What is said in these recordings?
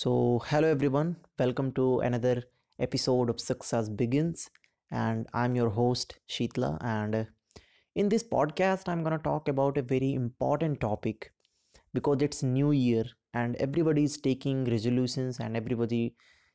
So, hello everyone, welcome to another episode of Success Begins. And I'm your host, Sheetla. And in this podcast, I'm going to talk about a very important topic because it's New Year and everybody is taking resolutions and everybody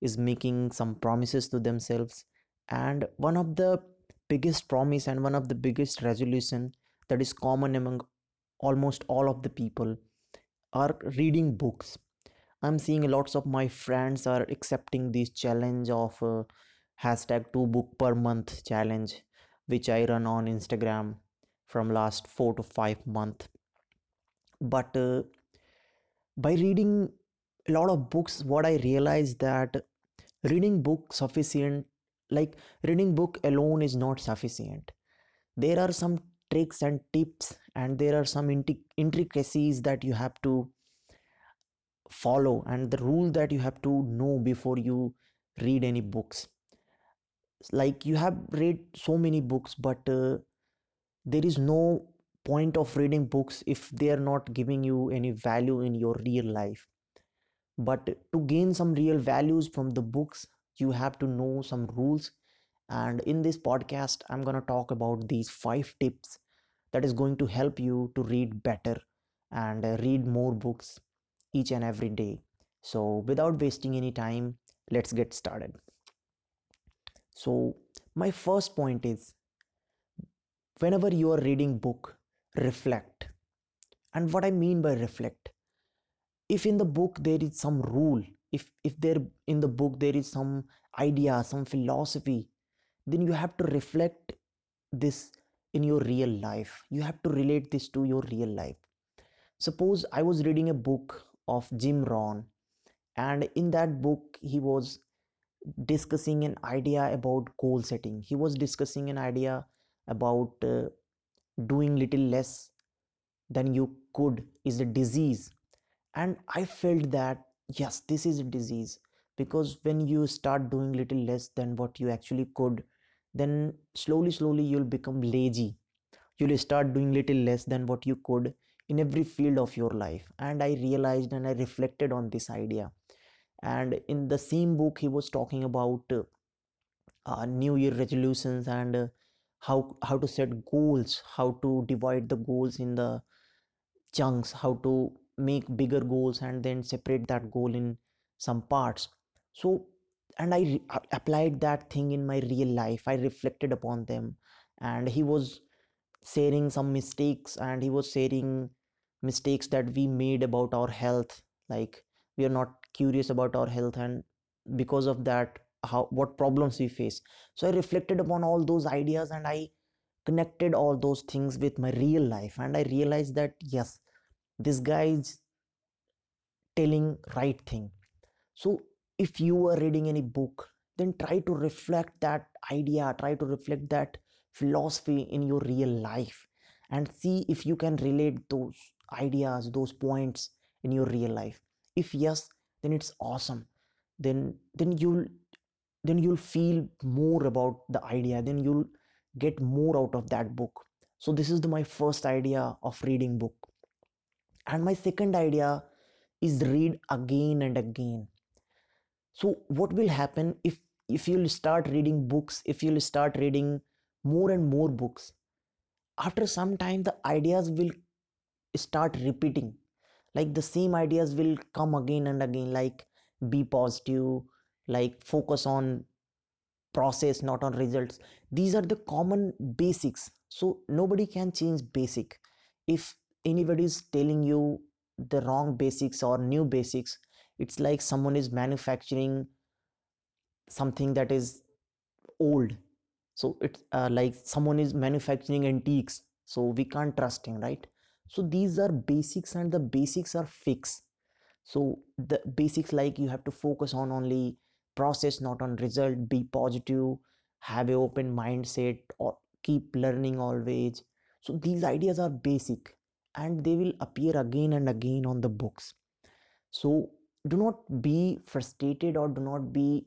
is making some promises to themselves. And one of the biggest promise and one of the biggest resolution that is common among almost all of the people are reading books i'm seeing lots of my friends are accepting this challenge of uh, hashtag two book per month challenge which i run on instagram from last four to five month. But uh, by reading a lot of books what i realized that reading book sufficient like reading book alone is not sufficient. There are some tricks and tips and there are some intricacies that you have to follow and the rule that you have to know before you read any books. Like you have read so many books but uh, there is no point of reading books if they are not giving you any value in your real life. But to gain some real values from the books you have to know some rules. And in this podcast i'm going to talk about these five tips that is going to help you to read better and uh, read more books each and every day. So without wasting any time, let's get started. So my first point is whenever you are reading book, reflect. And what I mean by reflect, if in the book there is some rule, if if there in the book there is some idea, some philosophy, then you have to reflect this in your real life. You have to relate this to your real life. Suppose I was reading a book of Jim Rohn. And in that book, he was discussing an idea about goal setting. He was discussing an idea about uh, doing little less than you could is a disease. And I felt that, yes, this is a disease because when you start doing little less than what you actually could, then slowly, slowly you'll become lazy. You'll start doing little less than what you could in every field of your life. And i realized and i reflected on this idea. And in the same book he was talking about uh, uh, new year resolutions and uh, how how to set goals how to divide the goals in the chunks how to make bigger goals and then separate that goal in some parts. So and i re- applied that thing in my real life. I reflected upon them. And he was sharing some mistakes and he was sharing mistakes that we made about our health. Like we are not curious about our health and because of that how what problems we face. So i reflected upon all those ideas and i connected all those things with my real life and i realized that yes this guy is telling right thing. So if you are reading any book then try to reflect that idea try to reflect that philosophy in your real life and see if you can relate those ideas those points in your real life. If yes then it's awesome. Then then you'll then you'll feel more about the idea. Then you'll get more out of that book. So this is the, my first idea of reading book. And my second idea is read again and again. So what will happen if if you'll start reading books if you'll start reading more and more books. After some time the ideas will start repeating. Like the same ideas will come again and again like be positive like focus on process not on results. These are the common basics. So nobody can change basic. If anybody is telling you the wrong basics or new basics it's like someone is manufacturing something that is old so it's uh, like someone is manufacturing antiques so we can't trust him right? So these are basics and the basics are fixed. So the basics like you have to focus on only process not on result. Be positive have a open mindset or keep learning always. So these ideas are basic and they will appear again and again on the books. So do not be frustrated or do not be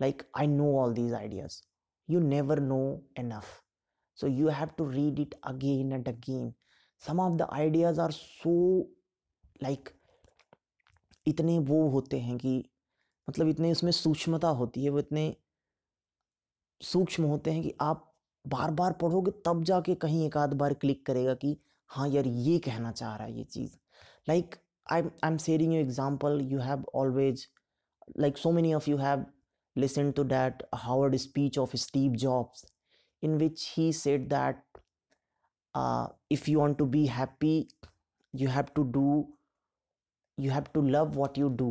like i know all these ideas you never know enough. So you have to read it again and again. Some of the ideas are so, like, इतने वो होते हैं कि मतलब इतने उसमें सूक्ष्मता होती है, वो इतने सूक्ष्म होते हैं कि आप बार बार पढ़ोगे तब जाके कहीं एक आध बार क्लिक करेगा कि हाँ यार, ये कहना चाह रहा है ये चीज़। Like I I am sharing you example you have always like, so many of you have listened to that Howard speech of Steve Jobs, in which he said that uh, if you want to be happy, you have to do, you have to love what you do,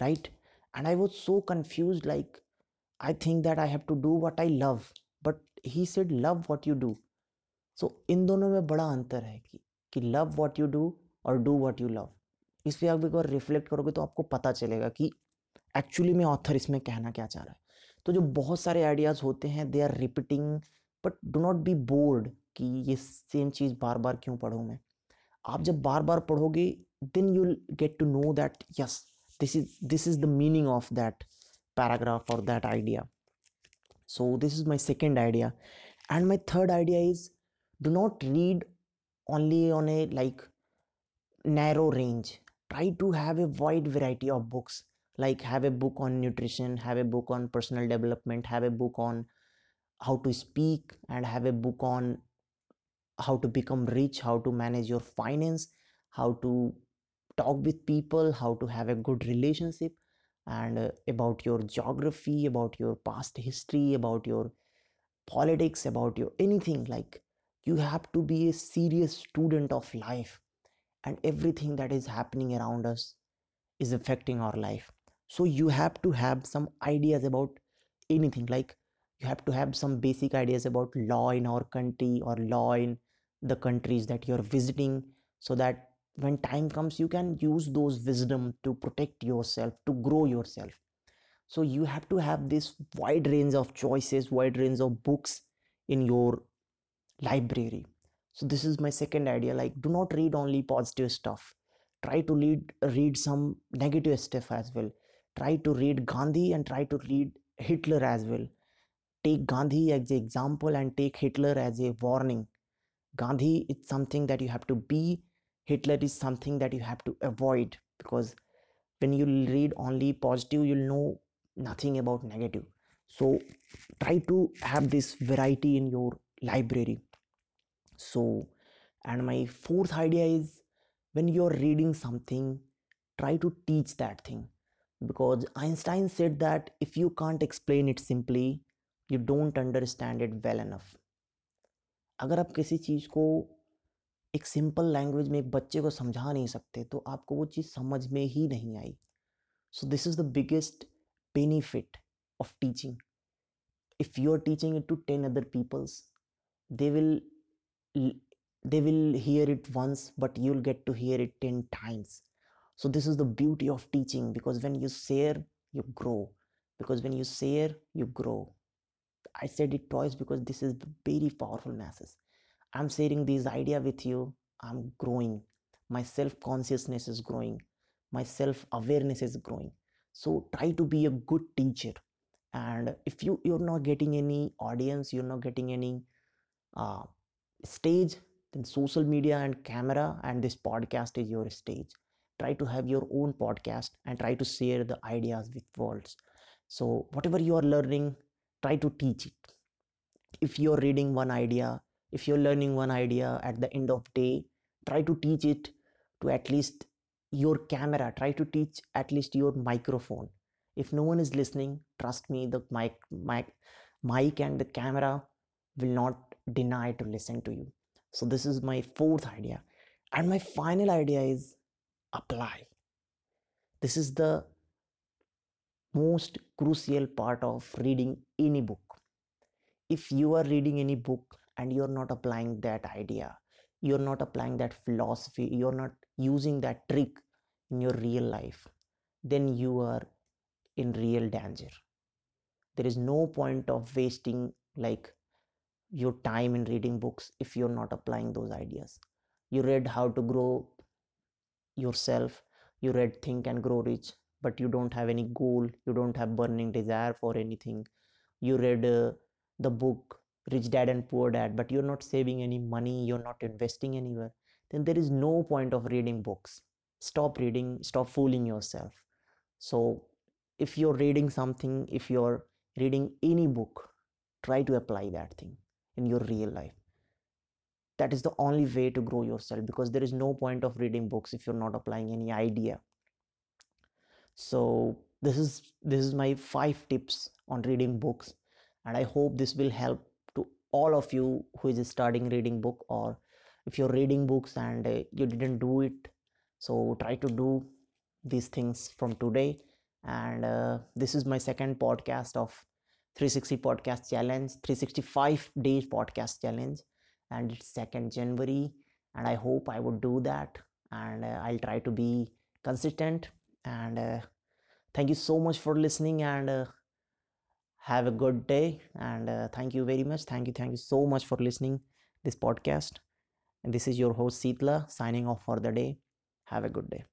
right? And I was so confused, like, I think that I have to do what I love, but he said, love what you do. so, इन दोनों में बड़ा अंतर है कि कि love what you do और do what you love इस पर आप एक बार रिफ्लेक्ट करोगे तो आपको पता चलेगा कि एक्चुअली में ऑथर इसमें कहना क्या चाह रहा है? तो जो बहुत सारे आइडियाज़ होते हैं they are repeating but do not be bored कि ये सेम चीज़ बार बार क्यों पढ़ूँ मैं? आप जब बार बार पढ़ोगे then you get to know that yes this is this is the meaning of that paragraph और that idea so this is my second idea and my third idea is do not read only on a, like, narrow range. Try to have a wide variety of books. Like have a book on nutrition have a book on personal development have a book on how to speak and have a book on how to become rich how to manage your finance how to talk with people how to have a good relationship and uh, about your geography about your past history about your politics about your anything. Like you have to be a serious student of life and everything that is happening around us is affecting our life so you have to have some ideas about anything like you have to have some basic ideas about law in our country or law in the countries that you're visiting so that when time comes you can use those wisdom to protect yourself to grow yourself. So you have to have this wide range of choices wide range of books in your library. So this is my second idea like do not read only positive stuff. Try to read read some negative stuff as well try to read gandhi and try to read hitler as well. Take gandhi as an example and take hitler as a warning. Gandhi is something that you have to be. Hitler is something that you have to avoid because when you read only positive you'll know nothing about negative. So try to have this variety in your library. So and my fourth idea is when you're reading something try to teach that thing because Einstein said that if you can't explain it simply you don't understand it well enough. अगर आप किसी चीज़ को एक simple language में एक बच्चे को समझा नहीं सकते तो आपको वो चीज़ समझ में ही नहीं आई। So this is the biggest benefit of teaching if you are teaching it to ten other peoples they will they will hear it once but you will get to hear it ten times so this is the beauty of teaching because when you share you grow. Because when you share you grow. I said it twice because this is very powerful message. I'm sharing this idea with you. I'm growing. My self consciousness is growing. My self awareness is growing. So try to be a good teacher. And if you you're not getting any audience you're not getting any uh, stage then social media and camera and this podcast is your stage try to have your own podcast and try to share the ideas with worlds so whatever you are learning try to teach it if you're reading one idea if you're learning one idea at the end of day try to teach it to at least your camera try to teach at least your microphone if no one is listening trust me the mic mic mic and the camera will not deny to listen to you. So, this is my fourth idea. And my final idea is apply. This is the most crucial part of reading any book. If you are reading any book and you're not applying that idea, you're not applying that philosophy, you're not using that trick in your real life, then you are in real danger. There is no point of wasting like your time in reading books if you're not applying those ideas you read how to grow yourself you read think and grow rich but you don't have any goal you don't have burning desire for anything. You read uh, the book rich dad and poor dad but you're not saving any money you're not investing anywhere. Then there is no point of reading books. Stop reading stop fooling yourself. So if you're reading something if you're reading any book try to apply that thing in your real life that is the only way to grow yourself because there is no point of reading books if you're not applying any idea. So this is this is my five tips on reading books and i hope this will help to all of you who is starting reading book or if you're reading books and uh, you didn't do it so try to do these things from today. And uh, this is my second podcast of 360 podcast challenge 365 days podcast challenge and it's 2nd january and i hope i would do that and uh, i'll try to be consistent. And uh, thank you so much for listening and uh, have a good day. And uh, thank you very much. Thank you thank you so much for listening this podcast. And this is your host Sitla signing off for the day. Have a good day